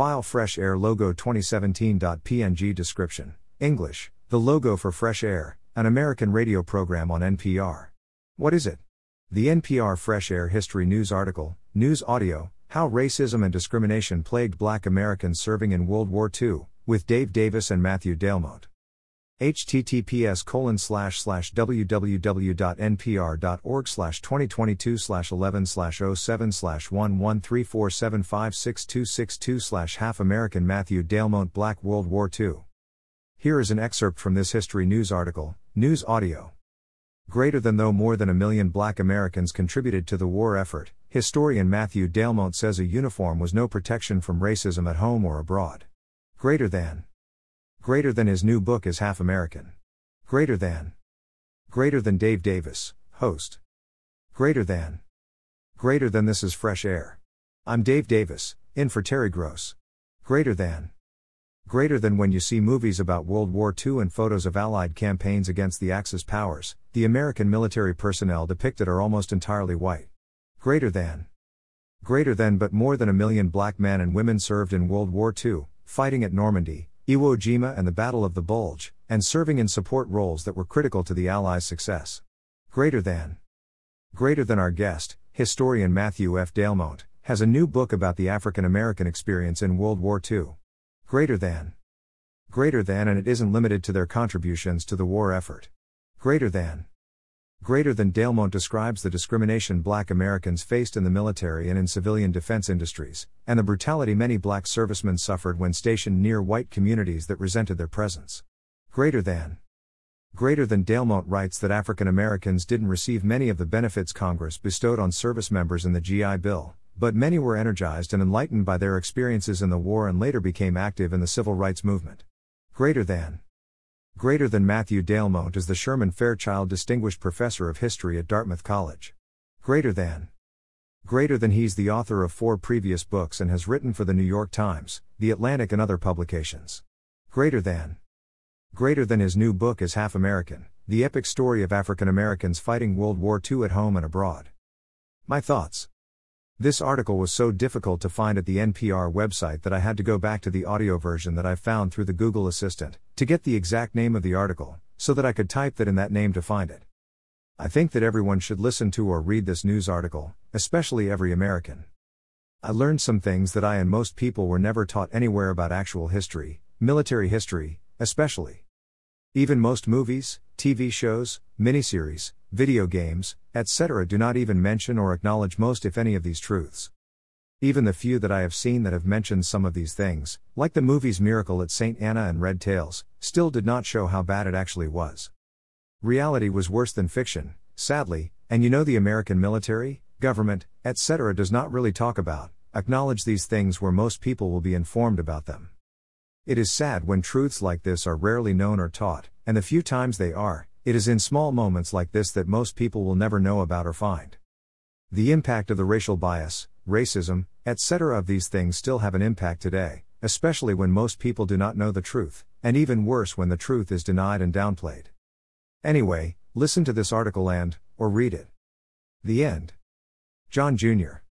File Fresh Air Logo 2017.png Description English The logo for Fresh Air, an American radio program on NPR. What is it? The NPR Fresh Air History News article, News Audio How Racism and Discrimination Plagued Black Americans Serving in World War II, with Dave Davies and Matthew Delmont https colon slash slash www.npr.org slash 2022 slash 11 slash 07 slash 1134756262 slash half American Matthew Delmont Black World War II. Here is an excerpt from this history news article, News Audio. Greater than though more than a million black Americans contributed to the war effort, historian Matthew Delmont says a uniform was no protection from racism at home or abroad. Greater than. Greater than his new book is half American. Greater than. Greater than Dave Davies, host. Greater than. Greater than this is fresh air. I'm Dave Davies, in for Terry Gross. Greater than. Greater than when you see movies about World War II and photos of Allied campaigns against the Axis powers, the American military personnel depicted are almost entirely white. Greater than. Greater than but more than a million black men and women served in World War II, fighting at Normandy, Iwo Jima and the Battle of the Bulge, and serving in support roles that were critical to the Allies' success. Greater than. Greater than our guest, historian Matthew F. Delmont, has a new book about the African American experience in World War II. Greater than. Greater than, and it isn't limited to their contributions to the war effort. Greater than. Greater than Delmont describes the discrimination black Americans faced in the military and in civilian defense industries, and the brutality many black servicemen suffered when stationed near white communities that resented their presence. Greater than. Greater than Delmont writes that African Americans didn't receive many of the benefits Congress bestowed on service members in the GI Bill, but many were energized and enlightened by their experiences in the war and later became active in the civil rights movement. Greater than. Greater than Matthew Delmont is the Sherman Fairchild Distinguished Professor of History at Dartmouth College. Greater than. Greater than he's the author of four previous books and has written for the New York Times, The Atlantic, and other publications. Greater than. Greater than his new book is Half American, the epic story of African Americans fighting World War II at home and abroad. My thoughts. This article was so difficult to find at the NPR website that I had to go back to the audio version that I found through the Google Assistant to get the exact name of the article, so that I could type that in that name to find it. I think that everyone should listen to or read this news article, especially every American. I learned some things that I and most people were never taught anywhere about actual history, military history, especially. Even most movies, TV shows, miniseries, video games, etc., do not even mention or acknowledge most, if any, of these truths. Even the few that I have seen that have mentioned some of these things, like the movies Miracle at St. Anna and Red Tails, still did not show how bad it actually was. Reality was worse than fiction, sadly, and you know the American military, government, etc. does not really talk about, acknowledge these things where most people will be informed about them. It is sad when truths like this are rarely known or taught, and the few times they are, it is in small moments like this that most people will never know about or find. The impact of the racial bias, racism, etc. of these things still have an impact today, especially when most people do not know the truth, and even worse when the truth is denied and downplayed. Anyway, listen to this article and, or read it. The end. John Jr.